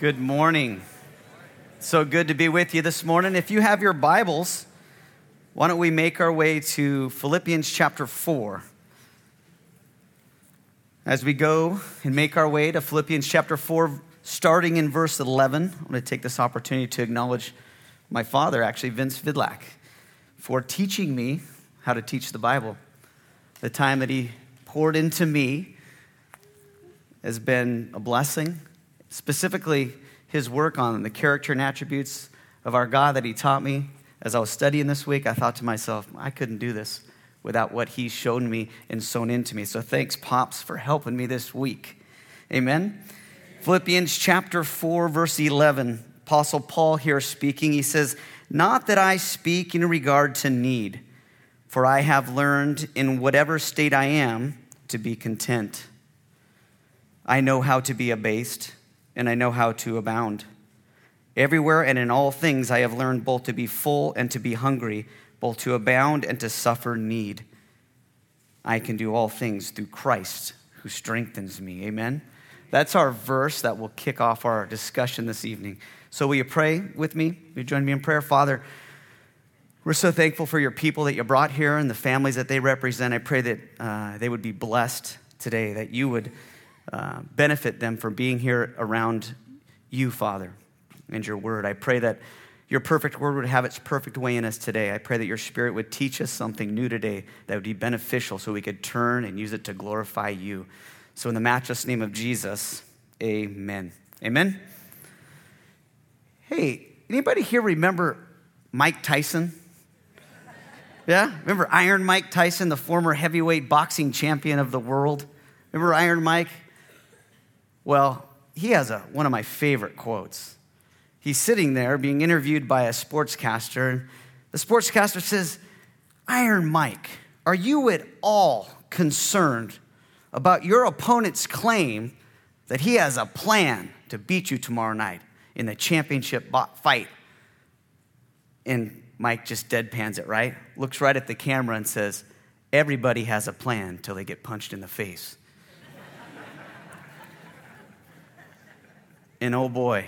Good morning. So good to be with you this morning. If you have your Bibles, why don't we make our way to Philippians chapter 4? As we go and make our way to Philippians chapter 4, starting in verse 11, I want to take this opportunity to acknowledge my father, actually, Vince Vidlak, for teaching me how to teach the Bible. The time that he poured into me has been a blessing specifically his work on the character and attributes of our God that he taught me. As I was studying this week, I thought to myself, I couldn't do this without what he's shown me and sown into me. So thanks, Pops, for helping me this week. Amen. Philippians chapter 4, verse 11. Apostle Paul here speaking, he says, Not that I speak in regard to need, for I have learned in whatever state I am to be content. I know how to be abased and I know how to abound. Everywhere and in all things I have learned both to be full and to be hungry, both to abound and to suffer need. I can do all things through Christ who strengthens me. Amen. That's our verse that will kick off our discussion this evening. So, will you pray with me? Will you join me in prayer? Father, we're so thankful for your people that you brought here and the families that they represent. I pray that uh, they would be blessed today, that you would uh, benefit them from being here around you, Father, and your word. I pray that your perfect word would have its perfect way in us today. I pray that your spirit would teach us something new today that would be beneficial so we could turn and use it to glorify you. So, in the matchless name of Jesus, amen. Amen. Hey, anybody here remember Mike Tyson? Yeah? Remember Iron Mike Tyson, the former heavyweight boxing champion of the world? Remember Iron Mike? Well, he has a, one of my favorite quotes. He's sitting there being interviewed by a sportscaster, and the sportscaster says, Iron Mike, are you at all concerned about your opponent's claim that he has a plan to beat you tomorrow night in the championship fight? And Mike just deadpans it, right? Looks right at the camera and says, Everybody has a plan till they get punched in the face. And oh boy,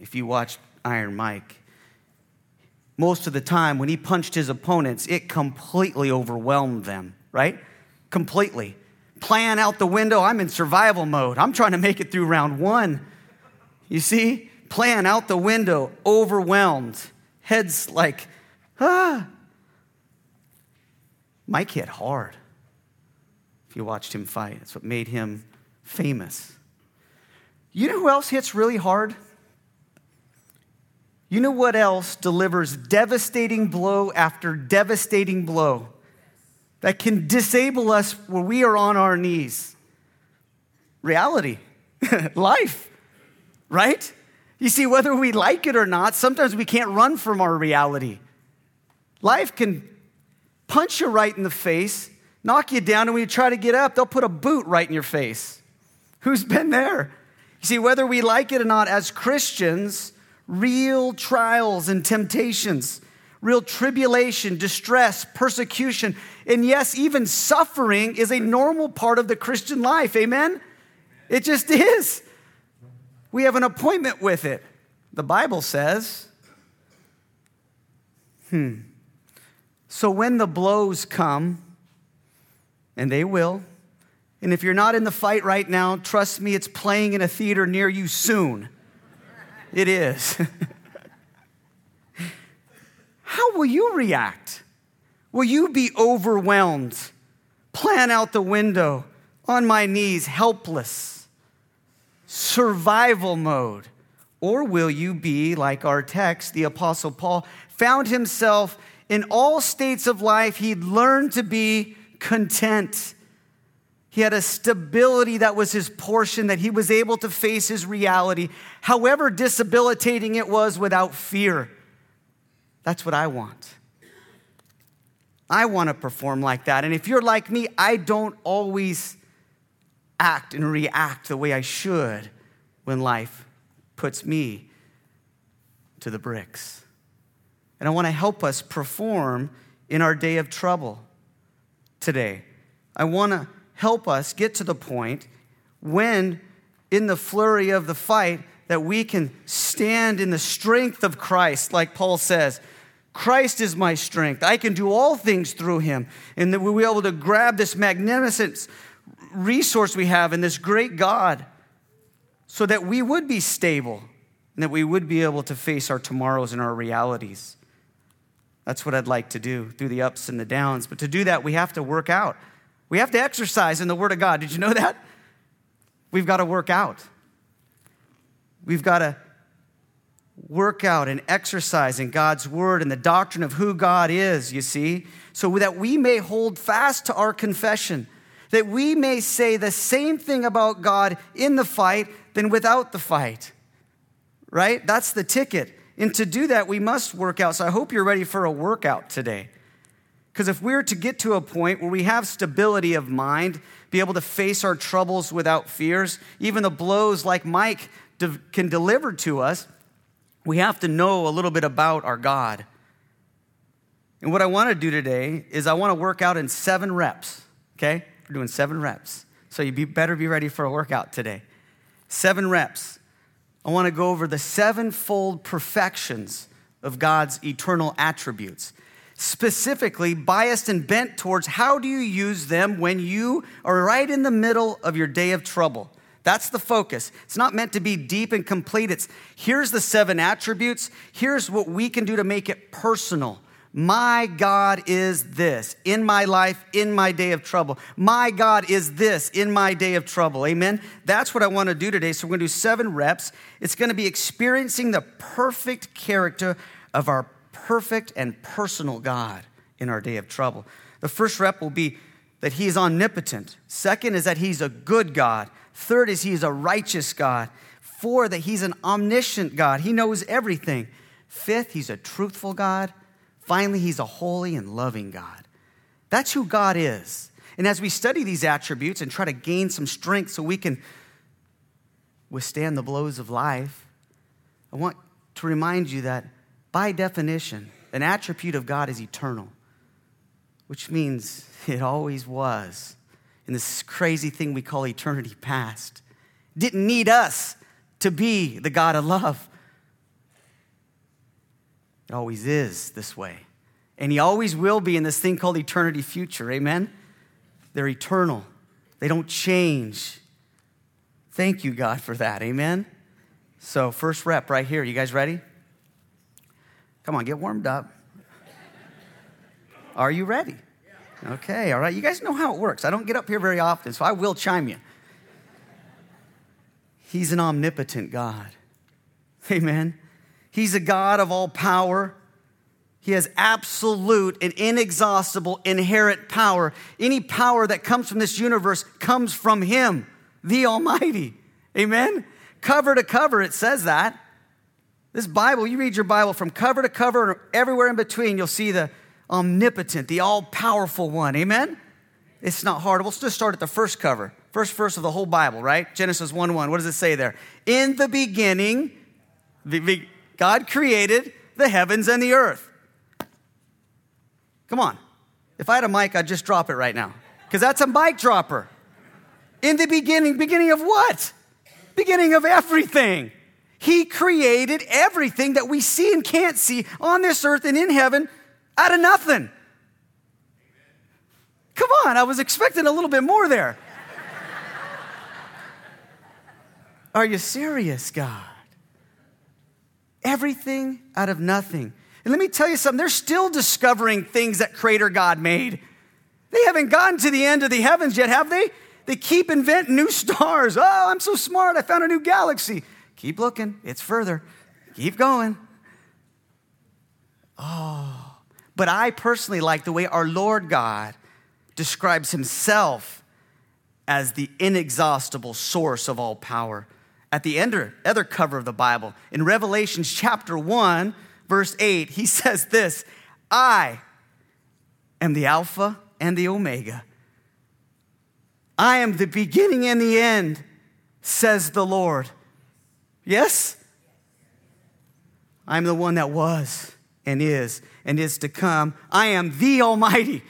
if you watched Iron Mike, most of the time when he punched his opponents, it completely overwhelmed them, right? Completely. Plan out the window. I'm in survival mode. I'm trying to make it through round one. You see? Plan out the window, overwhelmed. Heads like, ah. Mike hit hard. If you watched him fight, that's what made him famous. You know who else hits really hard? You know what else delivers devastating blow after devastating blow that can disable us when we are on our knees? Reality, life, right? You see, whether we like it or not, sometimes we can't run from our reality. Life can punch you right in the face, knock you down, and when you try to get up, they'll put a boot right in your face. Who's been there? You see, whether we like it or not, as Christians, real trials and temptations, real tribulation, distress, persecution, and yes, even suffering is a normal part of the Christian life. Amen? It just is. We have an appointment with it. The Bible says, hmm. So when the blows come, and they will, and if you're not in the fight right now, trust me, it's playing in a theater near you soon. It is. How will you react? Will you be overwhelmed? Plan out the window, on my knees, helpless, survival mode? Or will you be like our text, the Apostle Paul found himself in all states of life, he'd learned to be content. He had a stability that was his portion, that he was able to face his reality, however disabilitating it was, without fear. That's what I want. I want to perform like that. And if you're like me, I don't always act and react the way I should when life puts me to the bricks. And I want to help us perform in our day of trouble today. I want to help us get to the point when, in the flurry of the fight, that we can stand in the strength of Christ, like Paul says. Christ is my strength. I can do all things through him. And that we'll be able to grab this magnificent resource we have in this great God so that we would be stable and that we would be able to face our tomorrows and our realities. That's what I'd like to do through the ups and the downs. But to do that, we have to work out. We have to exercise in the Word of God. Did you know that? We've got to work out. We've got to work out and exercise in God's Word and the doctrine of who God is, you see, so that we may hold fast to our confession, that we may say the same thing about God in the fight than without the fight. Right? That's the ticket. And to do that, we must work out. So I hope you're ready for a workout today. Because if we're to get to a point where we have stability of mind, be able to face our troubles without fears, even the blows like Mike can deliver to us, we have to know a little bit about our God. And what I want to do today is I want to work out in seven reps, okay? We're doing seven reps. So you be, better be ready for a workout today. Seven reps. I want to go over the sevenfold perfections of God's eternal attributes specifically biased and bent towards how do you use them when you are right in the middle of your day of trouble. That's the focus. It's not meant to be deep and complete. It's here's the seven attributes. Here's what we can do to make it personal. My God is this in my life, in my day of trouble. My God is this in my day of trouble. Amen. That's what I want to do today. So we're going to do seven reps. It's going to be experiencing the perfect character of our perfect and personal God in our day of trouble. The first rep will be that He is omnipotent. Second is that He's a good God. Third is He is a righteous God. Four, that He's an omniscient God. He knows everything. Fifth, He's a truthful God. Finally, He's a holy and loving God. That's who God is. And as we study these attributes and try to gain some strength so we can withstand the blows of life, I want to remind you that by definition, an attribute of God is eternal, which means it always was in this crazy thing we call eternity past. Didn't need us to be the God of love. It always is this way. And He always will be in this thing called eternity future. Amen? They're eternal, they don't change. Thank you, God, for that. Amen? So, first rep right here. You guys ready? Come on, get warmed up. Are you ready? Okay, all right. You guys know how it works. I don't get up here very often, so I will chime you. He's an omnipotent God. Amen. He's a God of all power. He has absolute and inexhaustible inherent power. Any power that comes from this universe comes from Him, the Almighty. Amen. Cover to cover, it says that. This Bible, you read your Bible from cover to cover and everywhere in between, you'll see the omnipotent, the all powerful one. Amen? It's not hard. We'll just start at the first cover, first verse of the whole Bible, right? Genesis 1 1. What does it say there? In the beginning, God created the heavens and the earth. Come on. If I had a mic, I'd just drop it right now because that's a mic dropper. In the beginning, beginning of what? Beginning of everything. He created everything that we see and can't see on this earth and in heaven out of nothing. Come on, I was expecting a little bit more there. Are you serious, God? Everything out of nothing. And let me tell you something, they're still discovering things that Creator God made. They haven't gotten to the end of the heavens yet, have they? They keep inventing new stars. Oh, I'm so smart, I found a new galaxy. Keep looking, it's further. Keep going. Oh, but I personally like the way our Lord God describes himself as the inexhaustible source of all power. At the other cover of the Bible, in Revelations chapter 1, verse 8, he says this I am the Alpha and the Omega. I am the beginning and the end, says the Lord. Yes? I'm the one that was and is and is to come. I am the Almighty.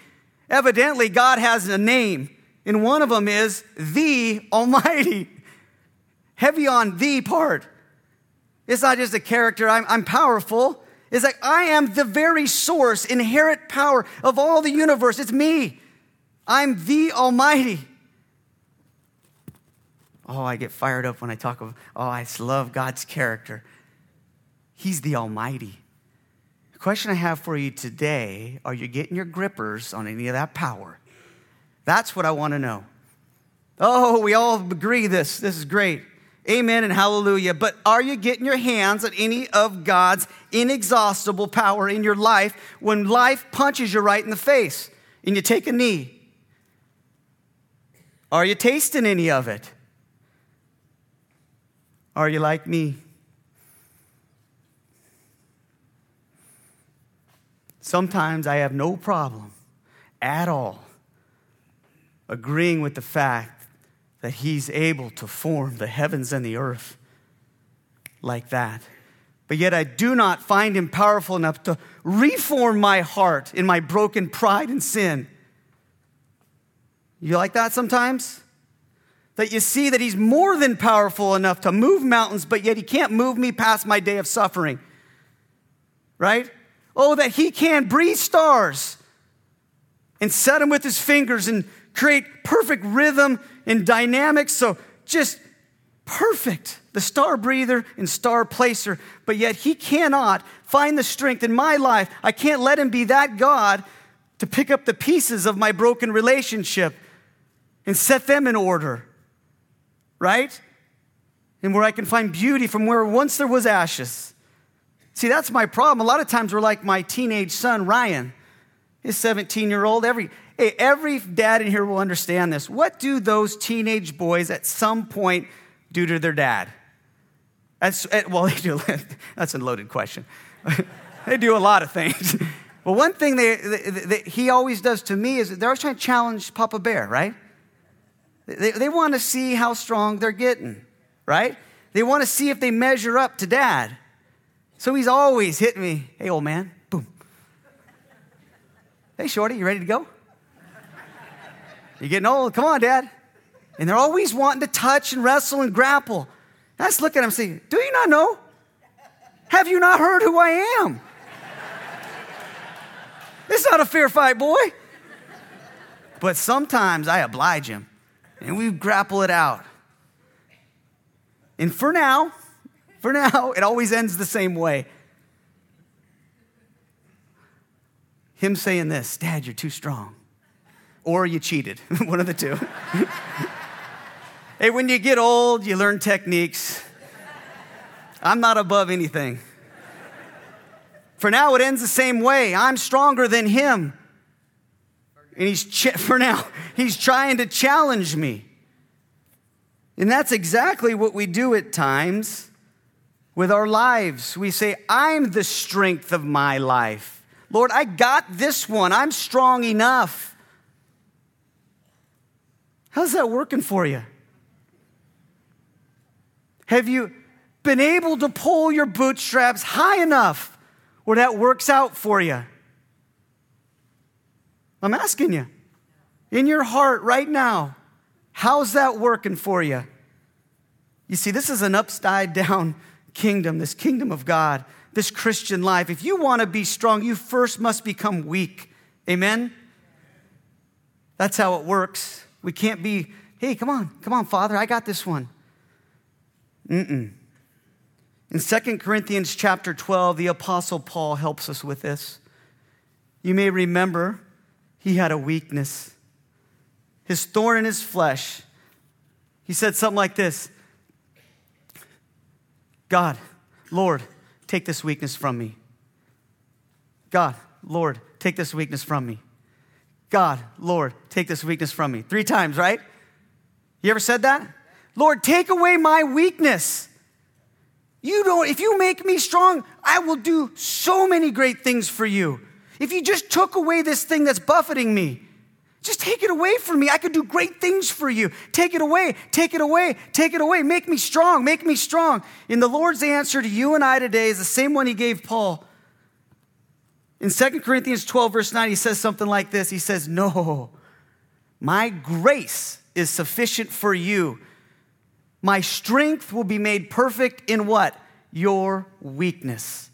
Evidently, God has a name, and one of them is the Almighty. Heavy on the part. It's not just a character, I'm, I'm powerful. It's like I am the very source, inherent power of all the universe. It's me. I'm the Almighty. Oh, I get fired up when I talk of, oh, I love God's character. He's the Almighty. The question I have for you today are you getting your grippers on any of that power? That's what I want to know. Oh, we all agree this. This is great. Amen and hallelujah. But are you getting your hands on any of God's inexhaustible power in your life when life punches you right in the face and you take a knee? Are you tasting any of it? Are you like me? Sometimes I have no problem at all agreeing with the fact that He's able to form the heavens and the earth like that. But yet I do not find Him powerful enough to reform my heart in my broken pride and sin. You like that sometimes? That you see that He's more than powerful enough to move mountains, but yet He can't move me past my day of suffering. Right? Oh, that He can breathe stars and set them with His fingers and create perfect rhythm and dynamics. So just perfect. The star breather and star placer. But yet he cannot find the strength in my life. I can't let him be that God to pick up the pieces of my broken relationship and set them in order. Right? And where I can find beauty from where once there was ashes. See, that's my problem. A lot of times we're like my teenage son, Ryan. His 17 year old. Every, every dad in here will understand this. What do those teenage boys at some point do to their dad? That's, eh, well, they do. That's a loaded question. they do a lot of things. Well, one thing they, they, he always does to me is they're always trying to challenge Papa Bear, right? They, they want to see how strong they're getting, right? They want to see if they measure up to dad. So he's always hitting me. Hey, old man. Boom. Hey, Shorty, you ready to go? You're getting old. Come on, Dad. And they're always wanting to touch and wrestle and grapple. I just look at them and say, Do you not know? Have you not heard who I am? It's not a fair fight, boy. But sometimes I oblige him and we grapple it out. And for now, for now, it always ends the same way. Him saying this, Dad, you're too strong or you cheated. One of the two. hey, when you get old, you learn techniques. I'm not above anything. For now, it ends the same way. I'm stronger than him. And he's, ch- for now, he's trying to challenge me. And that's exactly what we do at times with our lives. We say, I'm the strength of my life. Lord, I got this one. I'm strong enough. How's that working for you? Have you been able to pull your bootstraps high enough where that works out for you? I'm asking you. In your heart right now, how's that working for you? You see, this is an upside down kingdom, this kingdom of God, this Christian life. If you want to be strong, you first must become weak. Amen? That's how it works. We can't be, hey, come on, come on, Father, I got this one. Mm-mm. In 2 Corinthians chapter 12, the Apostle Paul helps us with this. You may remember he had a weakness, his thorn in his flesh. He said something like this God, Lord, take this weakness from me. God, Lord, take this weakness from me. God, Lord, take this weakness from me. Three times, right? You ever said that? Lord, take away my weakness. You don't, if you make me strong, I will do so many great things for you. If you just took away this thing that's buffeting me, just take it away from me. I could do great things for you. Take it away, take it away, take it away. Make me strong, make me strong. And the Lord's answer to you and I today is the same one He gave Paul. In 2 Corinthians 12, verse 9, he says something like this He says, No, my grace is sufficient for you. My strength will be made perfect in what? your weakness.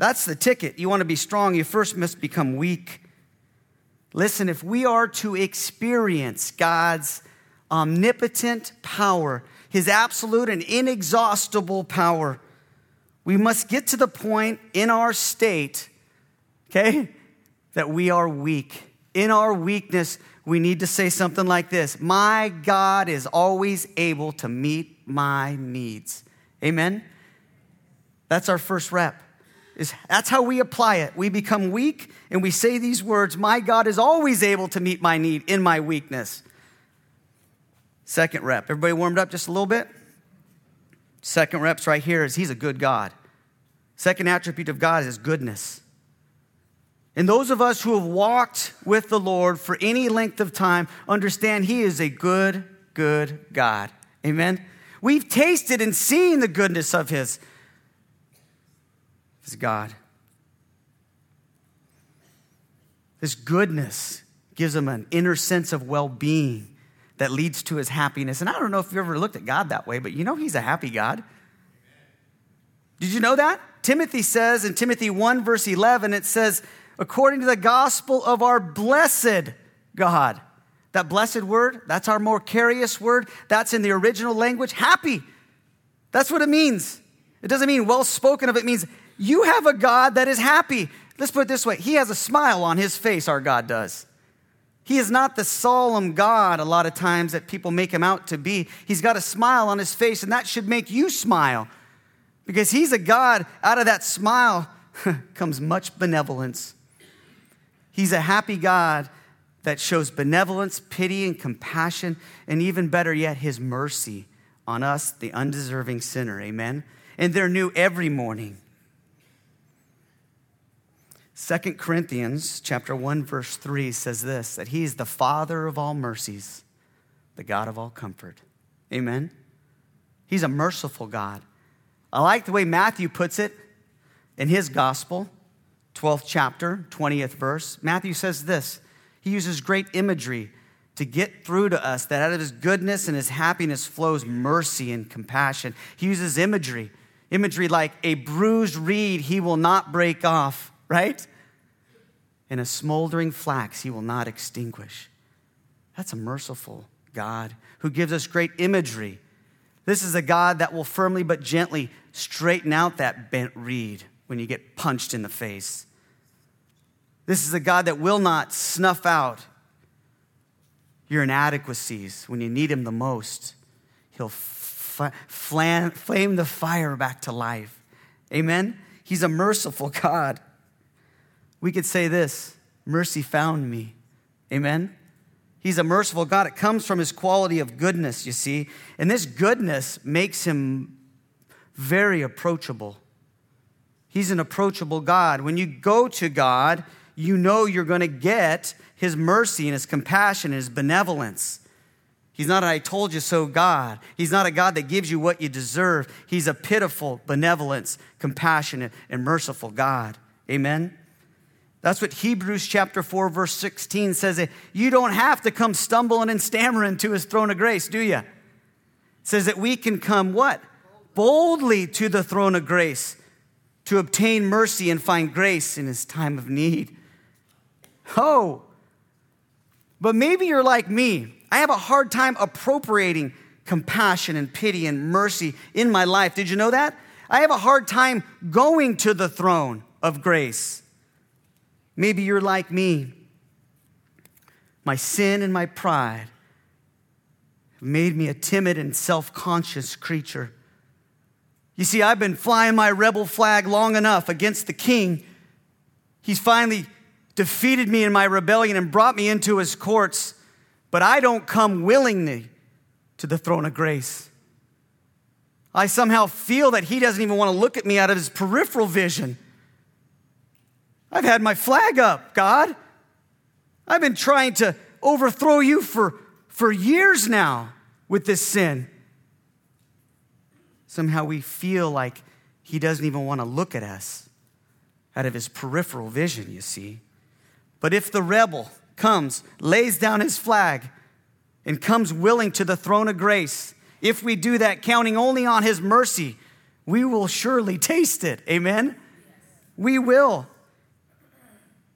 That's the ticket. You want to be strong, you first must become weak. Listen, if we are to experience God's omnipotent power, his absolute and inexhaustible power, we must get to the point in our state, okay, that we are weak. In our weakness, we need to say something like this My God is always able to meet my needs. Amen? That's our first rep. Is that's how we apply it. We become weak and we say these words, My God is always able to meet my need in my weakness. Second rep. Everybody warmed up just a little bit? Second rep's right here is He's a good God. Second attribute of God is goodness. And those of us who have walked with the Lord for any length of time understand He is a good, good God. Amen? We've tasted and seen the goodness of His, His God. This goodness gives Him an inner sense of well being that leads to His happiness. And I don't know if you've ever looked at God that way, but you know He's a happy God. Did you know that? Timothy says in Timothy 1, verse 11, it says, according to the gospel of our blessed God. That blessed word, that's our makarios word. That's in the original language, happy. That's what it means. It doesn't mean well spoken of, it means you have a God that is happy. Let's put it this way He has a smile on His face, our God does. He is not the solemn God a lot of times that people make him out to be. He's got a smile on his face, and that should make you smile because he's a God, out of that smile comes much benevolence. He's a happy God that shows benevolence, pity, and compassion, and even better yet, his mercy on us, the undeserving sinner. Amen. And they're new every morning. Second Corinthians chapter 1 verse 3 says this that he is the father of all mercies, the God of all comfort. Amen. He's a merciful God. I like the way Matthew puts it in his gospel. 12th chapter, 20th verse, Matthew says this. He uses great imagery to get through to us that out of his goodness and his happiness flows mercy and compassion. He uses imagery, imagery like a bruised reed he will not break off, right? And a smoldering flax he will not extinguish. That's a merciful God who gives us great imagery. This is a God that will firmly but gently straighten out that bent reed when you get punched in the face. This is a God that will not snuff out your inadequacies when you need Him the most. He'll f- flam- flame the fire back to life. Amen? He's a merciful God. We could say this mercy found me. Amen? He's a merciful God. It comes from his quality of goodness, you see. And this goodness makes him very approachable. He's an approachable God. When you go to God, you know you're going to get His mercy and His compassion and His benevolence. He's not an I told you so God. He's not a God that gives you what you deserve. He's a pitiful, benevolent, compassionate, and merciful God. Amen? That's what Hebrews chapter 4, verse 16 says. You don't have to come stumbling and stammering to his throne of grace, do you? It says that we can come what? Boldly to the throne of grace to obtain mercy and find grace in his time of need. Oh, but maybe you're like me. I have a hard time appropriating compassion and pity and mercy in my life. Did you know that? I have a hard time going to the throne of grace. Maybe you're like me. My sin and my pride have made me a timid and self conscious creature. You see, I've been flying my rebel flag long enough against the king. He's finally defeated me in my rebellion and brought me into his courts, but I don't come willingly to the throne of grace. I somehow feel that he doesn't even want to look at me out of his peripheral vision. I've had my flag up, God. I've been trying to overthrow you for, for years now with this sin. Somehow we feel like he doesn't even want to look at us out of his peripheral vision, you see. But if the rebel comes, lays down his flag, and comes willing to the throne of grace, if we do that, counting only on his mercy, we will surely taste it. Amen? We will.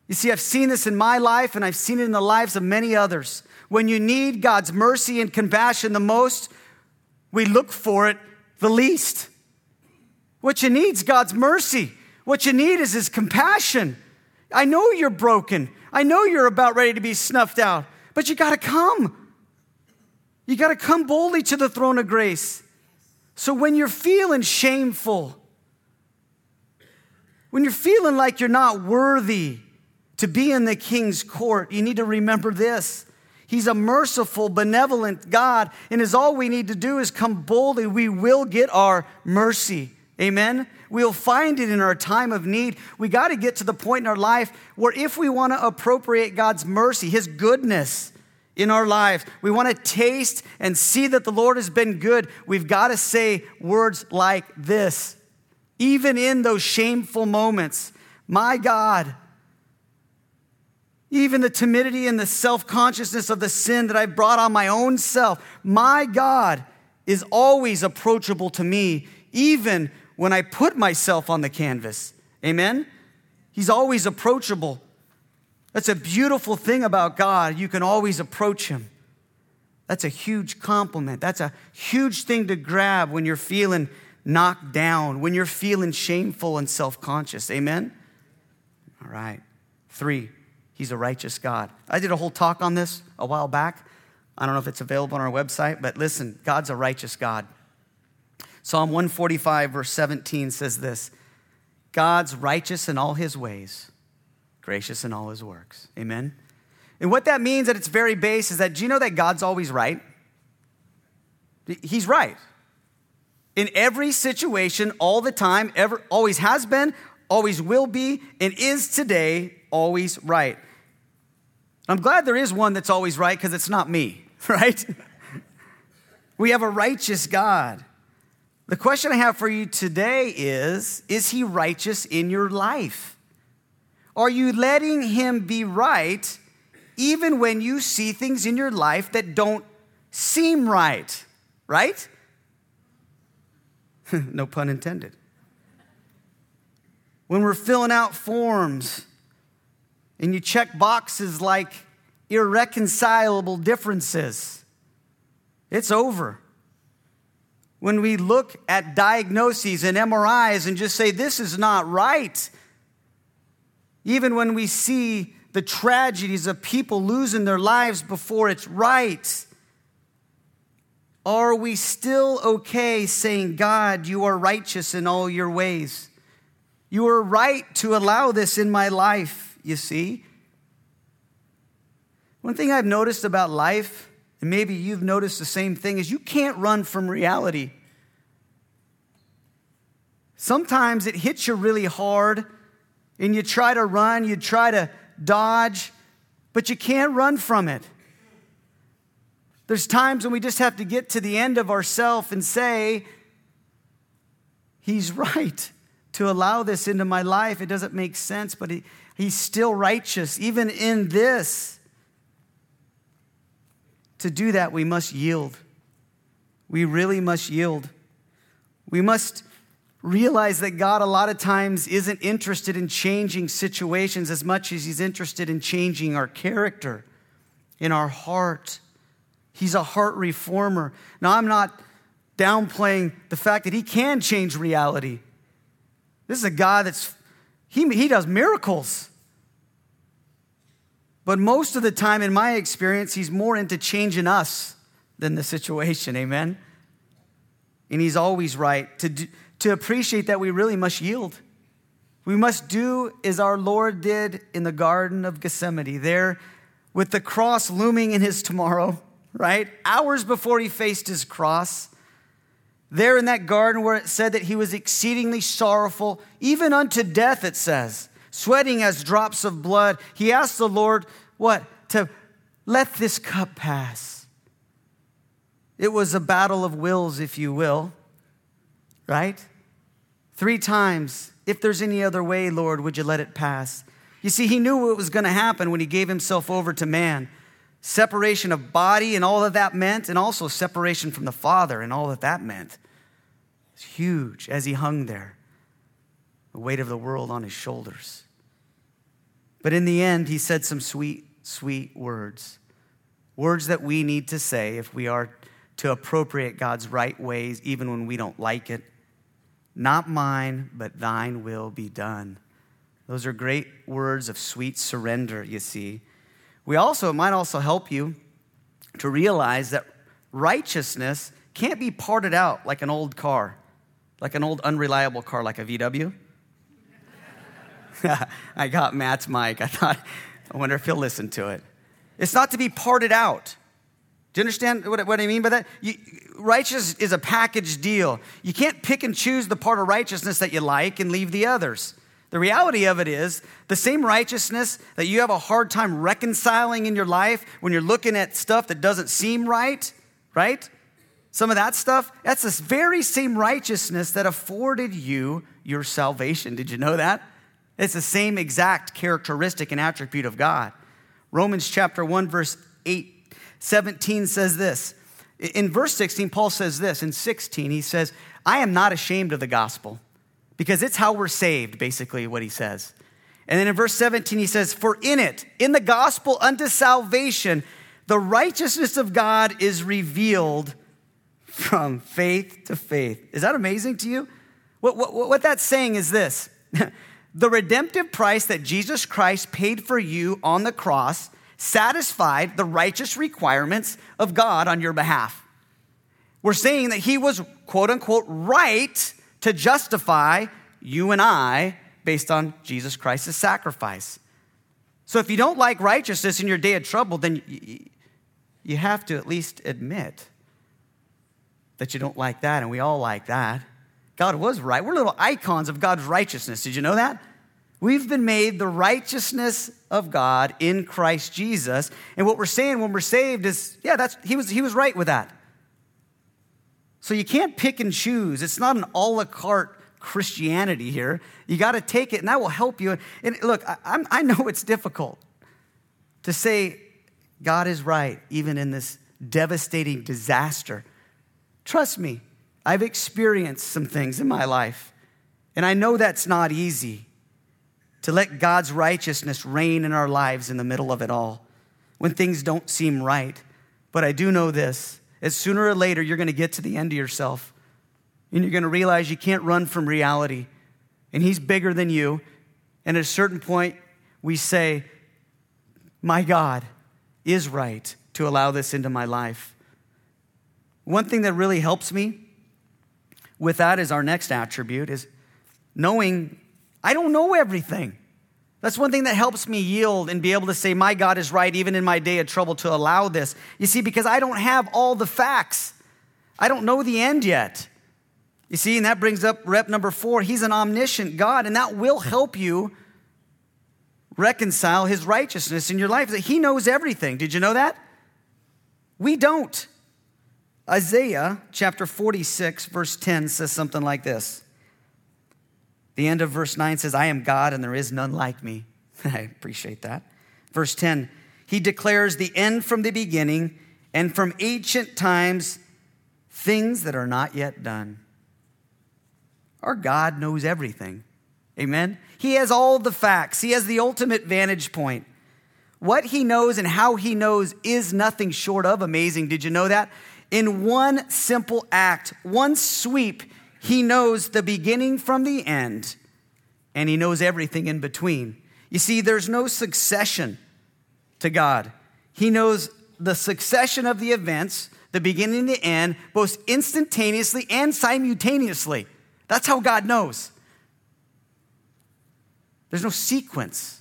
You see, I've seen this in my life and I've seen it in the lives of many others. When you need God's mercy and compassion the most, we look for it the least. What you need is God's mercy. What you need is His compassion. I know you're broken. I know you're about ready to be snuffed out, but you got to come. You got to come boldly to the throne of grace. So when you're feeling shameful, when you're feeling like you're not worthy to be in the king's court, you need to remember this. He's a merciful, benevolent God, and as all we need to do is come boldly, we will get our mercy. Amen? We'll find it in our time of need. We got to get to the point in our life where if we want to appropriate God's mercy, His goodness in our lives, we want to taste and see that the Lord has been good, we've got to say words like this. Even in those shameful moments, my God, even the timidity and the self consciousness of the sin that I brought on my own self, my God is always approachable to me, even when I put myself on the canvas. Amen? He's always approachable. That's a beautiful thing about God. You can always approach Him. That's a huge compliment. That's a huge thing to grab when you're feeling knocked down, when you're feeling shameful and self conscious. Amen? All right. Three, He's a righteous God. I did a whole talk on this a while back. I don't know if it's available on our website, but listen, God's a righteous God. Psalm 145, verse 17 says this God's righteous in all his ways, gracious in all his works. Amen? And what that means at its very base is that do you know that God's always right? He's right. In every situation, all the time, ever, always has been, always will be, and is today always right. I'm glad there is one that's always right because it's not me, right? we have a righteous God. The question I have for you today is Is he righteous in your life? Are you letting him be right even when you see things in your life that don't seem right? Right? no pun intended. When we're filling out forms and you check boxes like irreconcilable differences, it's over when we look at diagnoses and MRIs and just say, this is not right. Even when we see the tragedies of people losing their lives before it's right, are we still okay saying, God, you are righteous in all your ways? You are right to allow this in my life, you see? One thing I've noticed about life and maybe you've noticed the same thing, is you can't run from reality. Sometimes it hits you really hard and you try to run, you try to dodge, but you can't run from it. There's times when we just have to get to the end of ourself and say, He's right to allow this into my life. It doesn't make sense, but he, He's still righteous, even in this. To do that, we must yield. We really must yield. We must realize that God, a lot of times, isn't interested in changing situations as much as He's interested in changing our character, in our heart. He's a heart reformer. Now, I'm not downplaying the fact that He can change reality. This is a God that's, He, he does miracles. But most of the time, in my experience, he's more into changing us than the situation. Amen? And he's always right to, do, to appreciate that we really must yield. We must do as our Lord did in the Garden of Gethsemane, there with the cross looming in his tomorrow, right? Hours before he faced his cross. There in that garden where it said that he was exceedingly sorrowful, even unto death, it says sweating as drops of blood, he asked the Lord, what? To let this cup pass. It was a battle of wills, if you will, right? Three times, if there's any other way, Lord, would you let it pass? You see, he knew what was going to happen when he gave himself over to man separation of body and all that that meant, and also separation from the Father and all that that meant. It's huge as he hung there, the weight of the world on his shoulders. But in the end, he said some sweet, sweet words. Words that we need to say if we are to appropriate God's right ways, even when we don't like it. Not mine, but thine will be done. Those are great words of sweet surrender, you see. We also, it might also help you to realize that righteousness can't be parted out like an old car, like an old unreliable car like a VW. I got Matt's mic. I thought, I wonder if he'll listen to it. It's not to be parted out. Do you understand what, what I mean by that? You, righteous is a package deal. You can't pick and choose the part of righteousness that you like and leave the others. The reality of it is the same righteousness that you have a hard time reconciling in your life when you're looking at stuff that doesn't seem right, right? Some of that stuff, that's this very same righteousness that afforded you your salvation. Did you know that? It's the same exact characteristic and attribute of God. Romans chapter 1, verse 8, 17 says this. In verse 16, Paul says this. In 16, he says, I am not ashamed of the gospel because it's how we're saved, basically, what he says. And then in verse 17, he says, For in it, in the gospel unto salvation, the righteousness of God is revealed from faith to faith. Is that amazing to you? What, what, what that's saying is this the redemptive price that Jesus Christ paid for you on the cross satisfied the righteous requirements of God on your behalf. We're saying that he was, quote unquote, right to justify you and I based on Jesus Christ's sacrifice. So if you don't like righteousness in your day of trouble, then you have to at least admit that you don't like that, and we all like that. God was right. We're little icons of God's righteousness. Did you know that? We've been made the righteousness of God in Christ Jesus. And what we're saying when we're saved is, yeah, that's he was he was right with that. So you can't pick and choose. It's not an a la carte Christianity here. You got to take it, and that will help you. And look, I, I know it's difficult to say God is right, even in this devastating disaster. Trust me, I've experienced some things in my life, and I know that's not easy to let God's righteousness reign in our lives in the middle of it all when things don't seem right. But I do know this is sooner or later you're going to get to the end of yourself and you're going to realize you can't run from reality. And He's bigger than you. And at a certain point, we say, My God is right to allow this into my life. One thing that really helps me with that is our next attribute is knowing I don't know everything. That's one thing that helps me yield and be able to say, My God is right, even in my day of trouble, to allow this. You see, because I don't have all the facts, I don't know the end yet. You see, and that brings up rep number four. He's an omniscient God, and that will help you reconcile his righteousness in your life. That He knows everything. Did you know that? We don't. Isaiah chapter 46, verse 10 says something like this the end of verse 9 says, I am God and there is none like me. I appreciate that. Verse 10, he declares the end from the beginning and from ancient times things that are not yet done. Our God knows everything. Amen? He has all the facts, He has the ultimate vantage point. What He knows and how He knows is nothing short of amazing. Did you know that? In one simple act, one sweep, he knows the beginning from the end, and He knows everything in between. You see, there's no succession to God. He knows the succession of the events, the beginning and the end, both instantaneously and simultaneously. That's how God knows. There's no sequence.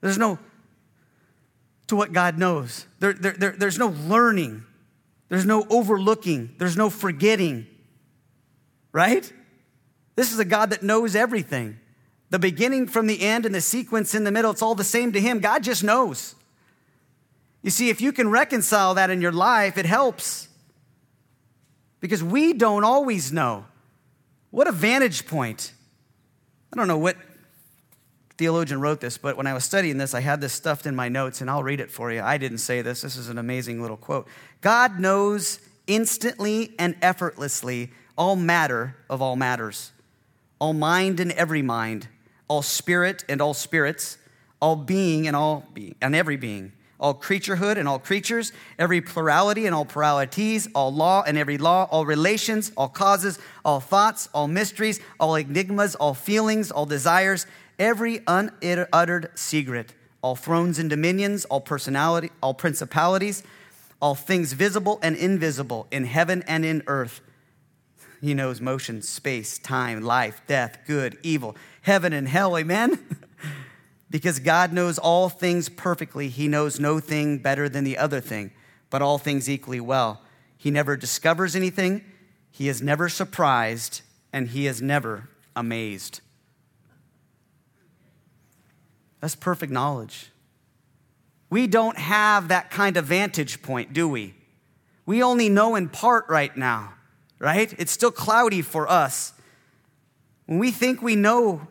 There's no to what God knows. There, there, there, there's no learning. There's no overlooking. There's no forgetting right? This is a God that knows everything. The beginning from the end and the sequence in the middle, it's all the same to Him. God just knows. You see, if you can reconcile that in your life, it helps. Because we don't always know. What a vantage point. I don't know what theologian wrote this, but when I was studying this, I had this stuffed in my notes, and I'll read it for you. I didn't say this. This is an amazing little quote. God knows instantly and effortlessly all matter of all matters, all mind and every mind, all spirit and all spirits, all being and all being and every being, all creaturehood and all creatures, every plurality and all pluralities, all law and every law, all relations, all causes, all thoughts, all mysteries, all enigmas, all feelings, all desires, every unuttered secret, all thrones and dominions, all personality, all principalities, all things visible and invisible in heaven and in earth. He knows motion, space, time, life, death, good, evil, heaven and hell. Amen. because God knows all things perfectly, he knows no thing better than the other thing, but all things equally well. He never discovers anything, he is never surprised, and he is never amazed. That's perfect knowledge. We don't have that kind of vantage point, do we? We only know in part right now, right? It's still cloudy for us. When we think we know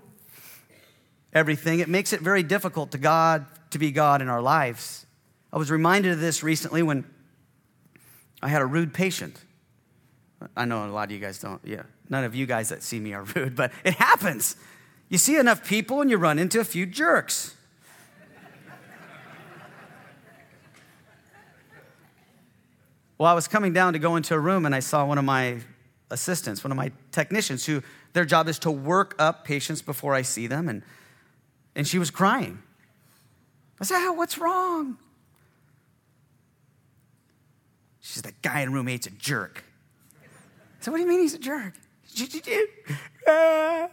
everything, it makes it very difficult to God to be God in our lives. I was reminded of this recently when I had a rude patient. I know a lot of you guys don't, yeah. None of you guys that see me are rude, but it happens. You see enough people and you run into a few jerks. Well, I was coming down to go into a room and I saw one of my assistants, one of my technicians, who their job is to work up patients before I see them. And, and she was crying. I said, oh, What's wrong? She said, That guy in room eight's a jerk. I said, What do you mean he's a jerk? Ah.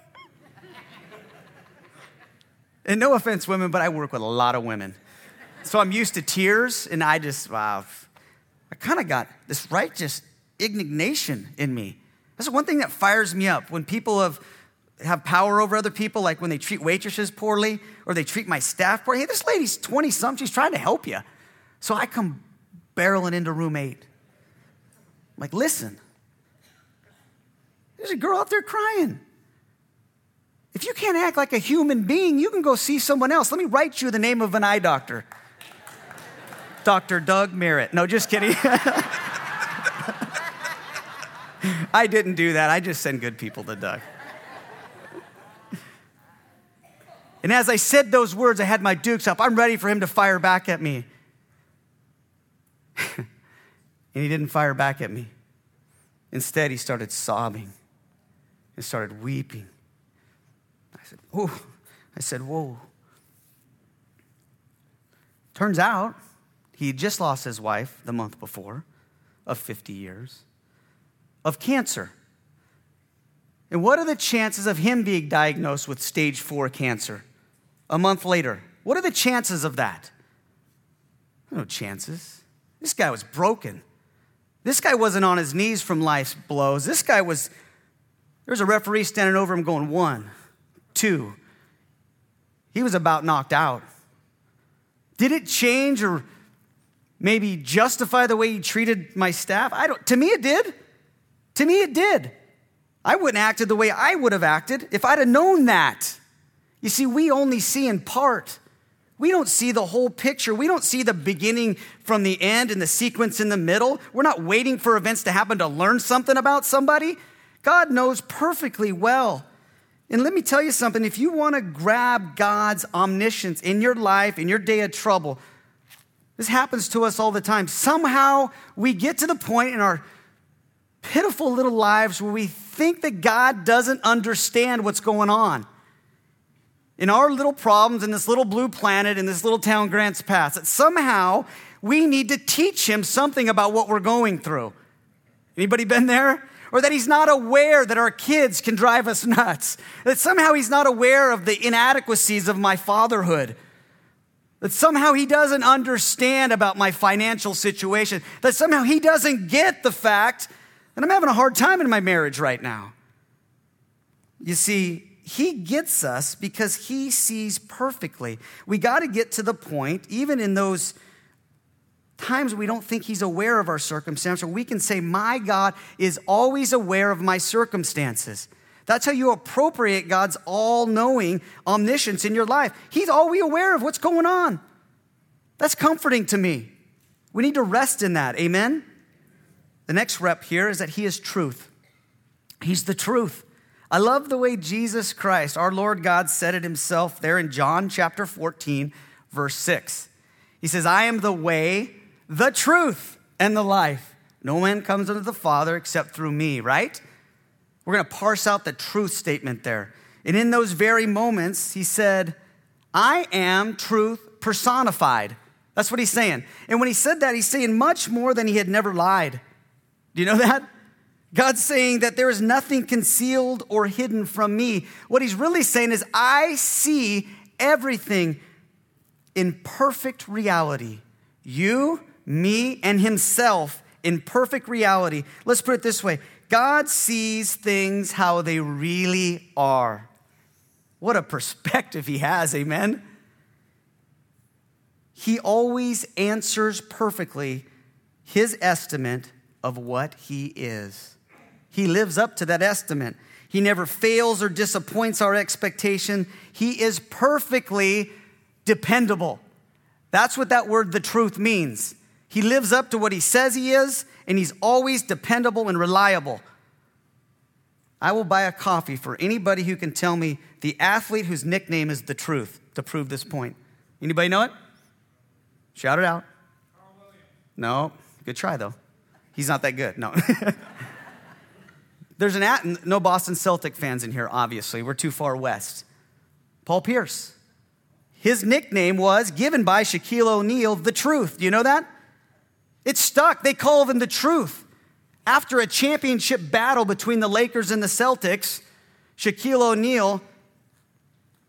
And no offense, women, but I work with a lot of women. So I'm used to tears, and I just, wow, I kind of got this righteous indignation in me. That's one thing that fires me up when people have, have power over other people, like when they treat waitresses poorly or they treat my staff poorly. Hey, this lady's 20 something, she's trying to help you. So I come barreling into room eight. I'm like, listen, there's a girl out there crying. If you can't act like a human being, you can go see someone else. Let me write you the name of an eye doctor. Dr. Doug Merritt. No, just kidding. I didn't do that. I just send good people to Doug. And as I said those words, I had my dukes up. I'm ready for him to fire back at me. and he didn't fire back at me. Instead, he started sobbing and started weeping I said, "Oh," I said, Whoa. Turns out he had just lost his wife the month before of 50 years of cancer. And what are the chances of him being diagnosed with stage four cancer a month later? What are the chances of that? No chances. This guy was broken. This guy wasn't on his knees from life's blows. This guy was, there was a referee standing over him going, one, two. He was about knocked out. Did it change or maybe justify the way he treated my staff? I don't, to me, it did. To me, it did. I wouldn't have acted the way I would have acted if I'd have known that. You see, we only see in part. We don't see the whole picture. We don't see the beginning from the end and the sequence in the middle. We're not waiting for events to happen to learn something about somebody. God knows perfectly well and let me tell you something if you want to grab God's omniscience in your life, in your day of trouble, this happens to us all the time. Somehow we get to the point in our pitiful little lives where we think that God doesn't understand what's going on. In our little problems in this little blue planet, in this little town, Grants Pass, that somehow we need to teach him something about what we're going through. Anybody been there? or that he's not aware that our kids can drive us nuts, that somehow he's not aware of the inadequacies of my fatherhood, that somehow he doesn't understand about my financial situation, that somehow he doesn't get the fact that I'm having a hard time in my marriage right now. You see, he gets us because he sees perfectly. We got to get to the point, even in those times we don't think he's aware of our circumstance, or we can say, My God is always aware of my circumstances. That's how you appropriate God's all knowing omniscience in your life. He's always aware of what's going on. That's comforting to me. We need to rest in that. Amen? The next rep here is that He is truth. He's the truth. I love the way Jesus Christ, our Lord God, said it himself there in John chapter 14, verse 6. He says, I am the way, the truth, and the life. No man comes unto the Father except through me, right? We're going to parse out the truth statement there. And in those very moments, he said, I am truth personified. That's what he's saying. And when he said that, he's saying much more than he had never lied. Do you know that? God's saying that there is nothing concealed or hidden from me. What he's really saying is, I see everything in perfect reality. You, me, and himself in perfect reality. Let's put it this way God sees things how they really are. What a perspective he has, amen? He always answers perfectly his estimate of what he is. He lives up to that estimate. He never fails or disappoints our expectation. He is perfectly dependable. That's what that word, the truth, means. He lives up to what he says he is, and he's always dependable and reliable. I will buy a coffee for anybody who can tell me the athlete whose nickname is the truth to prove this point. Anybody know it? Shout it out. No, good try though. He's not that good. No. There's an at, no Boston Celtic fans in here, obviously. We're too far west. Paul Pierce. His nickname was given by Shaquille O'Neal, the truth. Do you know that? It stuck. They call him the truth. After a championship battle between the Lakers and the Celtics, Shaquille O'Neal,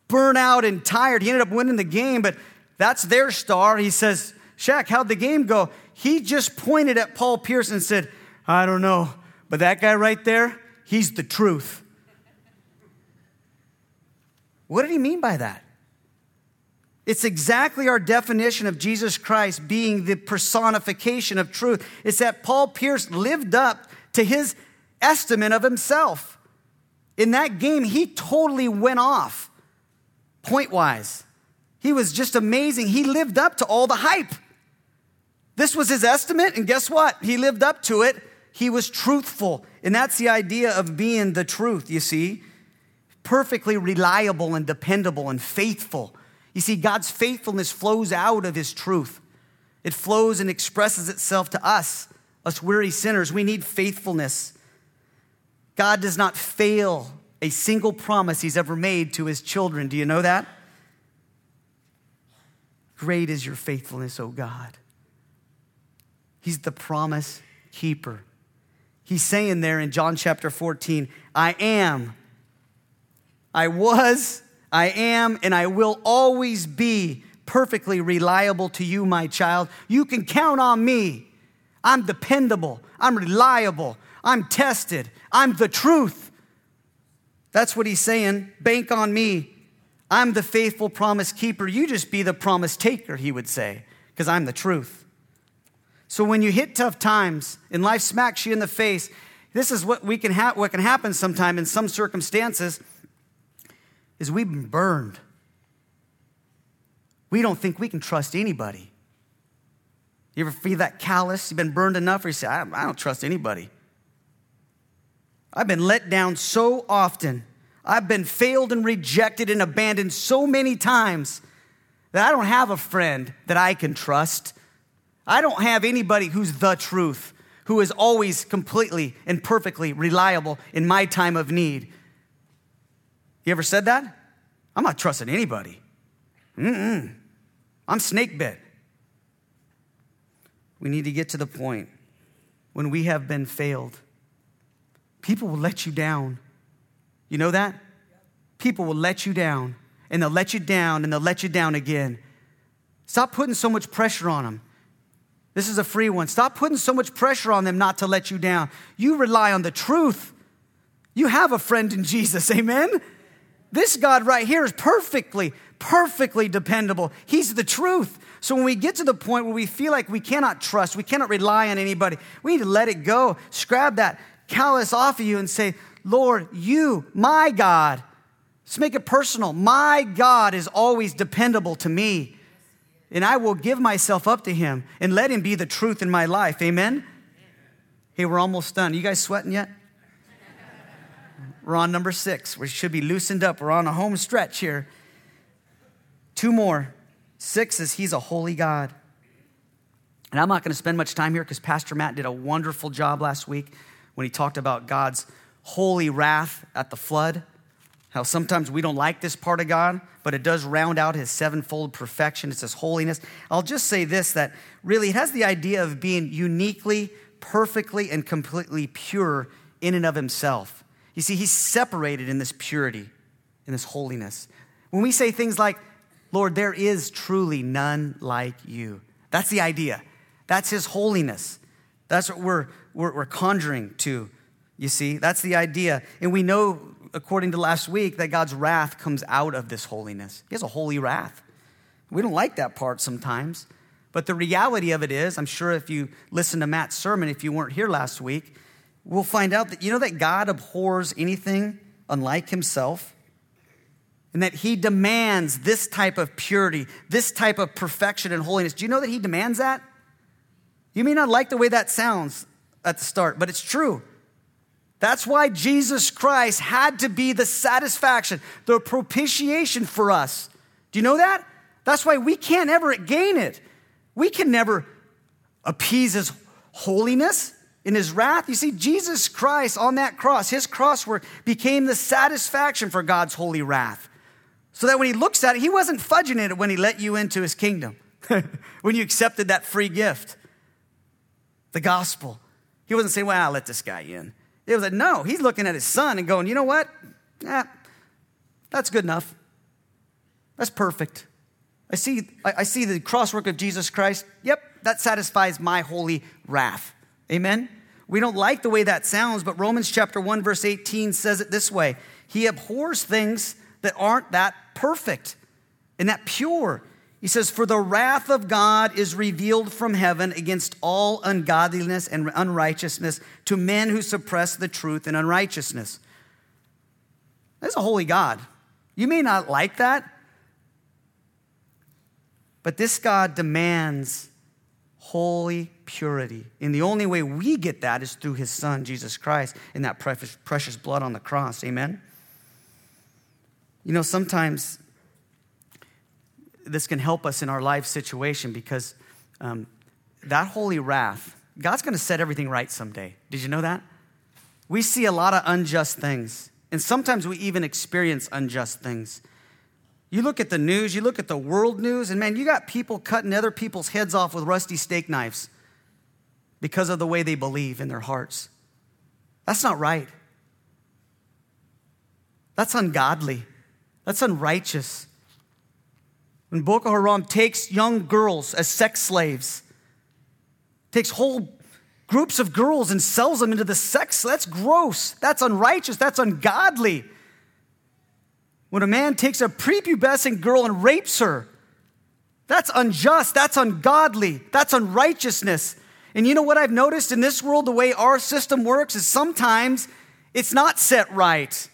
burnt out and tired, he ended up winning the game, but that's their star. He says, Shaq, how'd the game go? He just pointed at Paul Pierce and said, I don't know, but that guy right there, he's the truth. What did he mean by that? It's exactly our definition of Jesus Christ being the personification of truth. It's that Paul Pierce lived up to his estimate of himself. In that game, he totally went off point wise. He was just amazing. He lived up to all the hype. This was his estimate, and guess what? He lived up to it. He was truthful. And that's the idea of being the truth, you see? Perfectly reliable and dependable and faithful. You see, God's faithfulness flows out of his truth, it flows and expresses itself to us, us weary sinners. We need faithfulness. God does not fail a single promise he's ever made to his children. Do you know that? Great is your faithfulness, O God. He's the promise keeper. He's saying there in John chapter 14, I am, I was, I am, and I will always be perfectly reliable to you, my child. You can count on me. I'm dependable, I'm reliable, I'm tested, I'm the truth. That's what he's saying. Bank on me. I'm the faithful promise keeper. You just be the promise taker, he would say, because I'm the truth. So when you hit tough times and life smacks you in the face, this is what we can ha- what can happen sometime in some circumstances is we've been burned. We don't think we can trust anybody. You ever feel that callous? You've been burned enough, or you say, I, I don't trust anybody. I've been let down so often I've been failed and rejected and abandoned so many times that I don't have a friend that I can trust. I don't have anybody who's the truth, who is always completely and perfectly reliable in my time of need. You ever said that? I'm not trusting anybody. Mm-mm. I'm snake bit. We need to get to the point when we have been failed. People will let you down. You know that? People will let you down, and they'll let you down, and they'll let you down again. Stop putting so much pressure on them. This is a free one. Stop putting so much pressure on them not to let you down. You rely on the truth. You have a friend in Jesus, amen? This God right here is perfectly, perfectly dependable. He's the truth. So when we get to the point where we feel like we cannot trust, we cannot rely on anybody, we need to let it go. Scrap that callous off of you and say, Lord, you, my God, let's make it personal. My God is always dependable to me. And I will give myself up to him and let him be the truth in my life. Amen? Hey, we're almost done. You guys sweating yet? We're on number six. We should be loosened up. We're on a home stretch here. Two more. Six is He's a holy God. And I'm not going to spend much time here because Pastor Matt did a wonderful job last week when he talked about God's holy wrath at the flood. How sometimes we don't like this part of God, but it does round out his sevenfold perfection. It's his holiness. I'll just say this that really it has the idea of being uniquely, perfectly, and completely pure in and of himself. You see, he's separated in this purity, in this holiness. When we say things like, Lord, there is truly none like you, that's the idea. That's his holiness. That's what we're, we're, we're conjuring to, you see. That's the idea. And we know according to last week, that God's wrath comes out of this holiness. He has a holy wrath. We don't like that part sometimes. But the reality of it is, I'm sure if you listen to Matt's sermon, if you weren't here last week, we'll find out that you know that God abhors anything unlike himself? And that he demands this type of purity, this type of perfection and holiness. Do you know that he demands that? You may not like the way that sounds at the start, but it's true. That's why Jesus Christ had to be the satisfaction, the propitiation for us. Do you know that? That's why we can't ever gain it. We can never appease his holiness in his wrath. You see, Jesus Christ on that cross, his cross work became the satisfaction for God's holy wrath. So that when he looks at it, he wasn't fudging it when he let you into his kingdom, when you accepted that free gift, the gospel. He wasn't saying, well, I'll let this guy in. It was like, no, he's looking at his son and going, you know what? Yeah, that's good enough. That's perfect. I see, I see the crosswork of Jesus Christ. Yep, that satisfies my holy wrath. Amen? We don't like the way that sounds, but Romans chapter 1, verse 18 says it this way He abhors things that aren't that perfect and that pure. He says, For the wrath of God is revealed from heaven against all ungodliness and unrighteousness to men who suppress the truth in unrighteousness. That's a holy God. You may not like that, but this God demands holy purity. And the only way we get that is through his son, Jesus Christ, in that precious, blood on the cross. Amen? You know, sometimes this can help us in our life situation because um, that holy wrath, God's going to set everything right someday. Did you know that? We see a lot of unjust things, and sometimes we even experience unjust things. You look at the news, you look at the world news, and man, you got people cutting other people's heads off with rusty steak knives because of the way they believe in their hearts. That's not right. That's ungodly. That's unrighteous. When Boko Haram takes young girls as sex slaves, takes whole groups of girls and sells them into the sex, that's gross. That's unrighteous. That's ungodly. When a man takes a prepubescent girl and rapes her, that's unjust. That's ungodly. That's unrighteousness. And you know what I've noticed in this world, the way our system works is sometimes it's not set right.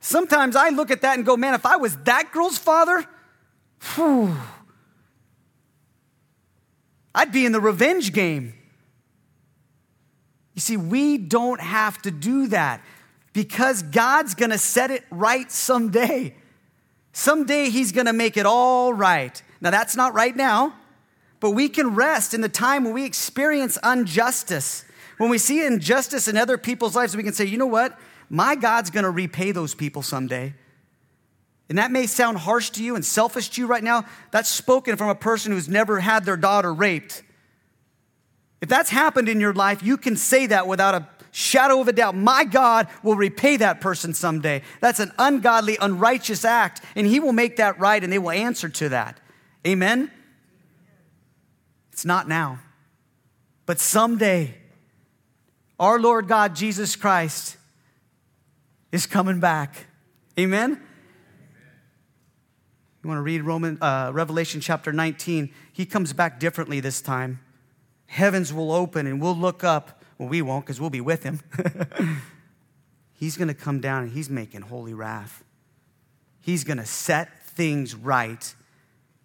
Sometimes I look at that and go, man, if I was that girl's father, Whew. I'd be in the revenge game. You see, we don't have to do that because God's gonna set it right someday. Someday He's gonna make it all right. Now, that's not right now, but we can rest in the time when we experience injustice. When we see injustice in other people's lives, we can say, you know what? My God's gonna repay those people someday. And that may sound harsh to you and selfish to you right now. That's spoken from a person who's never had their daughter raped. If that's happened in your life, you can say that without a shadow of a doubt. My God will repay that person someday. That's an ungodly, unrighteous act, and He will make that right and they will answer to that. Amen? It's not now, but someday, our Lord God, Jesus Christ, is coming back. Amen? You want to read Roman, uh, Revelation chapter 19? He comes back differently this time. Heavens will open and we'll look up. Well, we won't because we'll be with him. he's going to come down and he's making holy wrath. He's going to set things right.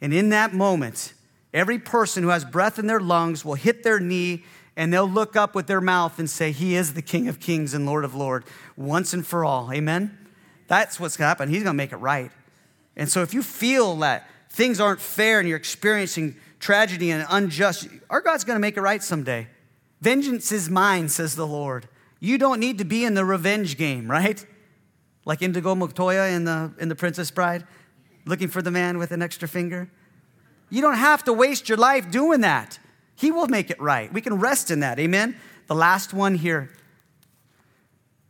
And in that moment, every person who has breath in their lungs will hit their knee and they'll look up with their mouth and say, He is the King of Kings and Lord of Lords, once and for all. Amen? That's what's to happen. He's to make it right. And so if you feel that things aren't fair and you're experiencing tragedy and unjust, our God's to make it right someday. Vengeance is mine, says the Lord. You don't need to be in the revenge game, right? Like Indigo Montoya in the, in the Princess Bride, looking for the man with an extra finger. You don't have to waste your life doing that. He will make it right. We can rest in that. Amen. The last one here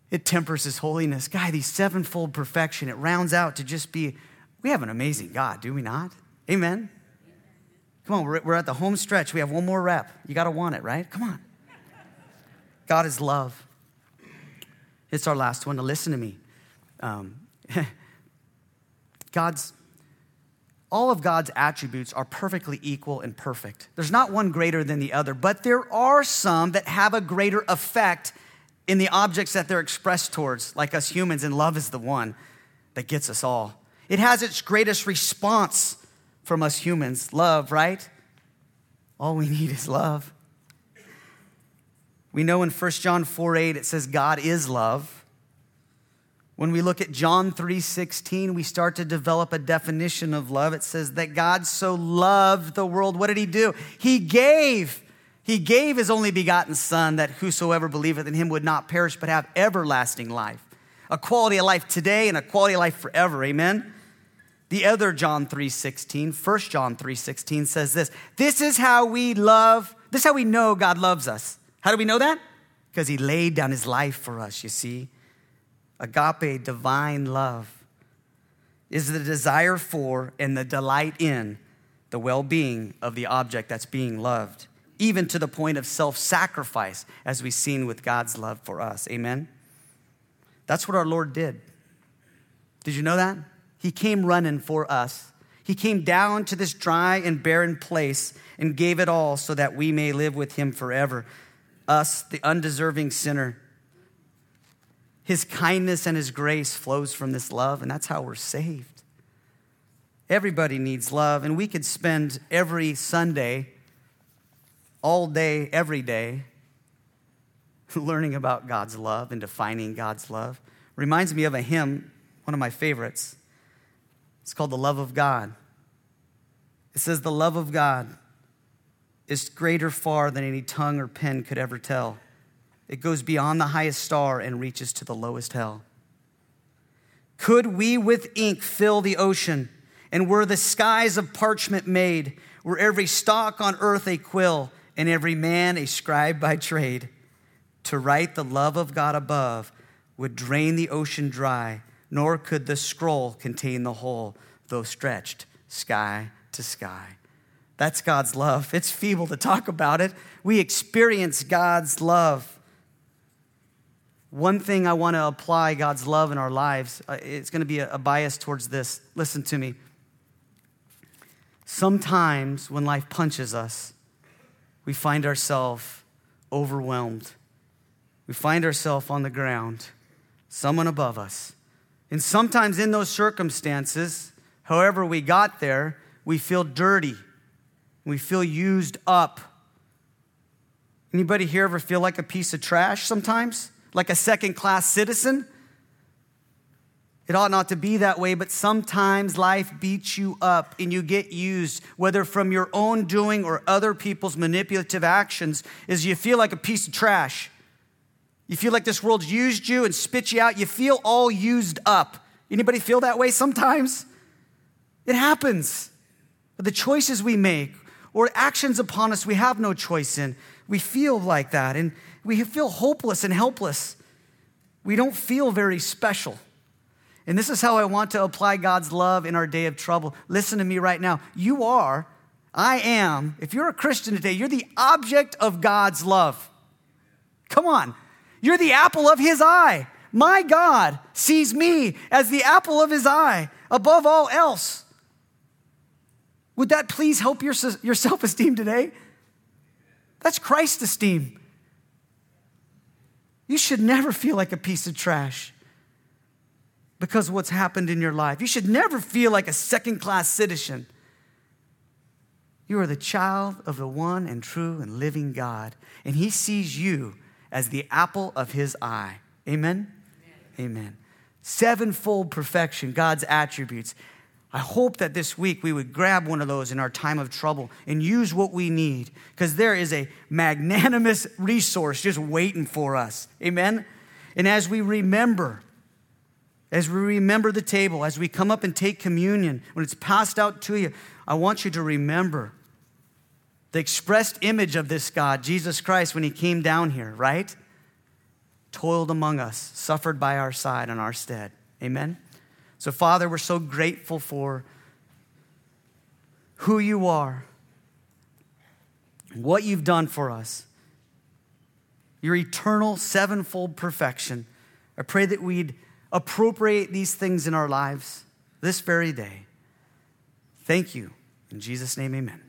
it tempers his holiness. Guy, the sevenfold perfection, it rounds out to just be, we have an amazing God, do we not? Amen. Come on, we're, we're at the home stretch. We have one more rep. You got to want it, right? Come on. God is love. It's our last one to listen to me. Um, God's all of God's attributes are perfectly equal and perfect. There's not one greater than the other, but there are some that have a greater effect in the objects that they're expressed towards, like us humans, and love is the one that gets us all. It has its greatest response from us humans love, right? All we need is love. We know in 1 John 4 8, it says, God is love. When we look at John 3:16, we start to develop a definition of love. It says that God so loved the world. What did he do? He gave. He gave his only begotten son that whosoever believeth in him would not perish but have everlasting life. A quality of life today and a quality of life forever. Amen. The other John 3:16, 1 John 3:16 says this. This is how we love, this is how we know God loves us. How do we know that? Because he laid down his life for us, you see. Agape, divine love, is the desire for and the delight in the well being of the object that's being loved, even to the point of self sacrifice, as we've seen with God's love for us. Amen? That's what our Lord did. Did you know that? He came running for us. He came down to this dry and barren place and gave it all so that we may live with him forever. Us, the undeserving sinner his kindness and His grace flows from this love, and that's how we're saved. Everybody needs love, and we could spend every Sunday, all day, every day, learning about God's love and defining God's love. Reminds me of a hymn, one of my favorites. It's called The Love of God. It says, The love of God is greater far than any tongue or pen could ever tell. It goes beyond the highest star and reaches to the lowest hell. Could we with ink fill the ocean, and were the skies of parchment made, were every stalk on earth a quill, and every man a scribe by trade, to write the love of God above would drain the ocean dry, nor could the scroll contain the whole, though stretched sky to sky. That's God's love. It's feeble to talk about it. We experience God's love. One thing I want to apply God's love in our lives, uh, it's going to be a, a bias towards this. Listen to me. Sometimes when life punches us, we find ourselves overwhelmed. We find ourselves on the ground, someone above us. And sometimes in those circumstances, however we got there, we feel dirty. We feel used up. Anybody here ever feel like a piece of trash sometimes? Like a second class citizen. It ought not to be that way, but sometimes life beats you up and you get used, whether from your own doing or other people's manipulative actions, is you feel like a piece of trash. You feel like this world's used you and spit you out. You feel all used up. Anybody feel that way sometimes? It happens. But the choices we make or actions upon us we have no choice in, we feel like that. And we feel hopeless and helpless. We don't feel very special. And this is how I want to apply God's love in our day of trouble. Listen to me right now. You are, I am, if you're a Christian today, you're the object of God's love. Come on. You're the apple of his eye. My God sees me as the apple of his eye above all else. Would that please help your, your self esteem today? That's Christ esteem. You should never feel like a piece of trash because of what's happened in your life. You should never feel like a second class citizen. You are the child of the one and true and living God, and He sees you as the apple of His eye. Amen? Amen. Amen. Sevenfold perfection, God's attributes. I hope that this week we would grab one of those in our time of trouble and use what we need because there is a magnanimous resource just waiting for us. Amen? And as we remember, as we remember the table, as we come up and take communion, when it's passed out to you, I want you to remember the expressed image of this God, Jesus Christ, when he came down here, right? Toiled among us, suffered by our side on our stead. Amen? So, Father, we're so grateful for who you are, what you've done for us, your eternal sevenfold perfection. I pray that we'd appropriate these things in our lives this very day. Thank you. In Jesus' name, amen.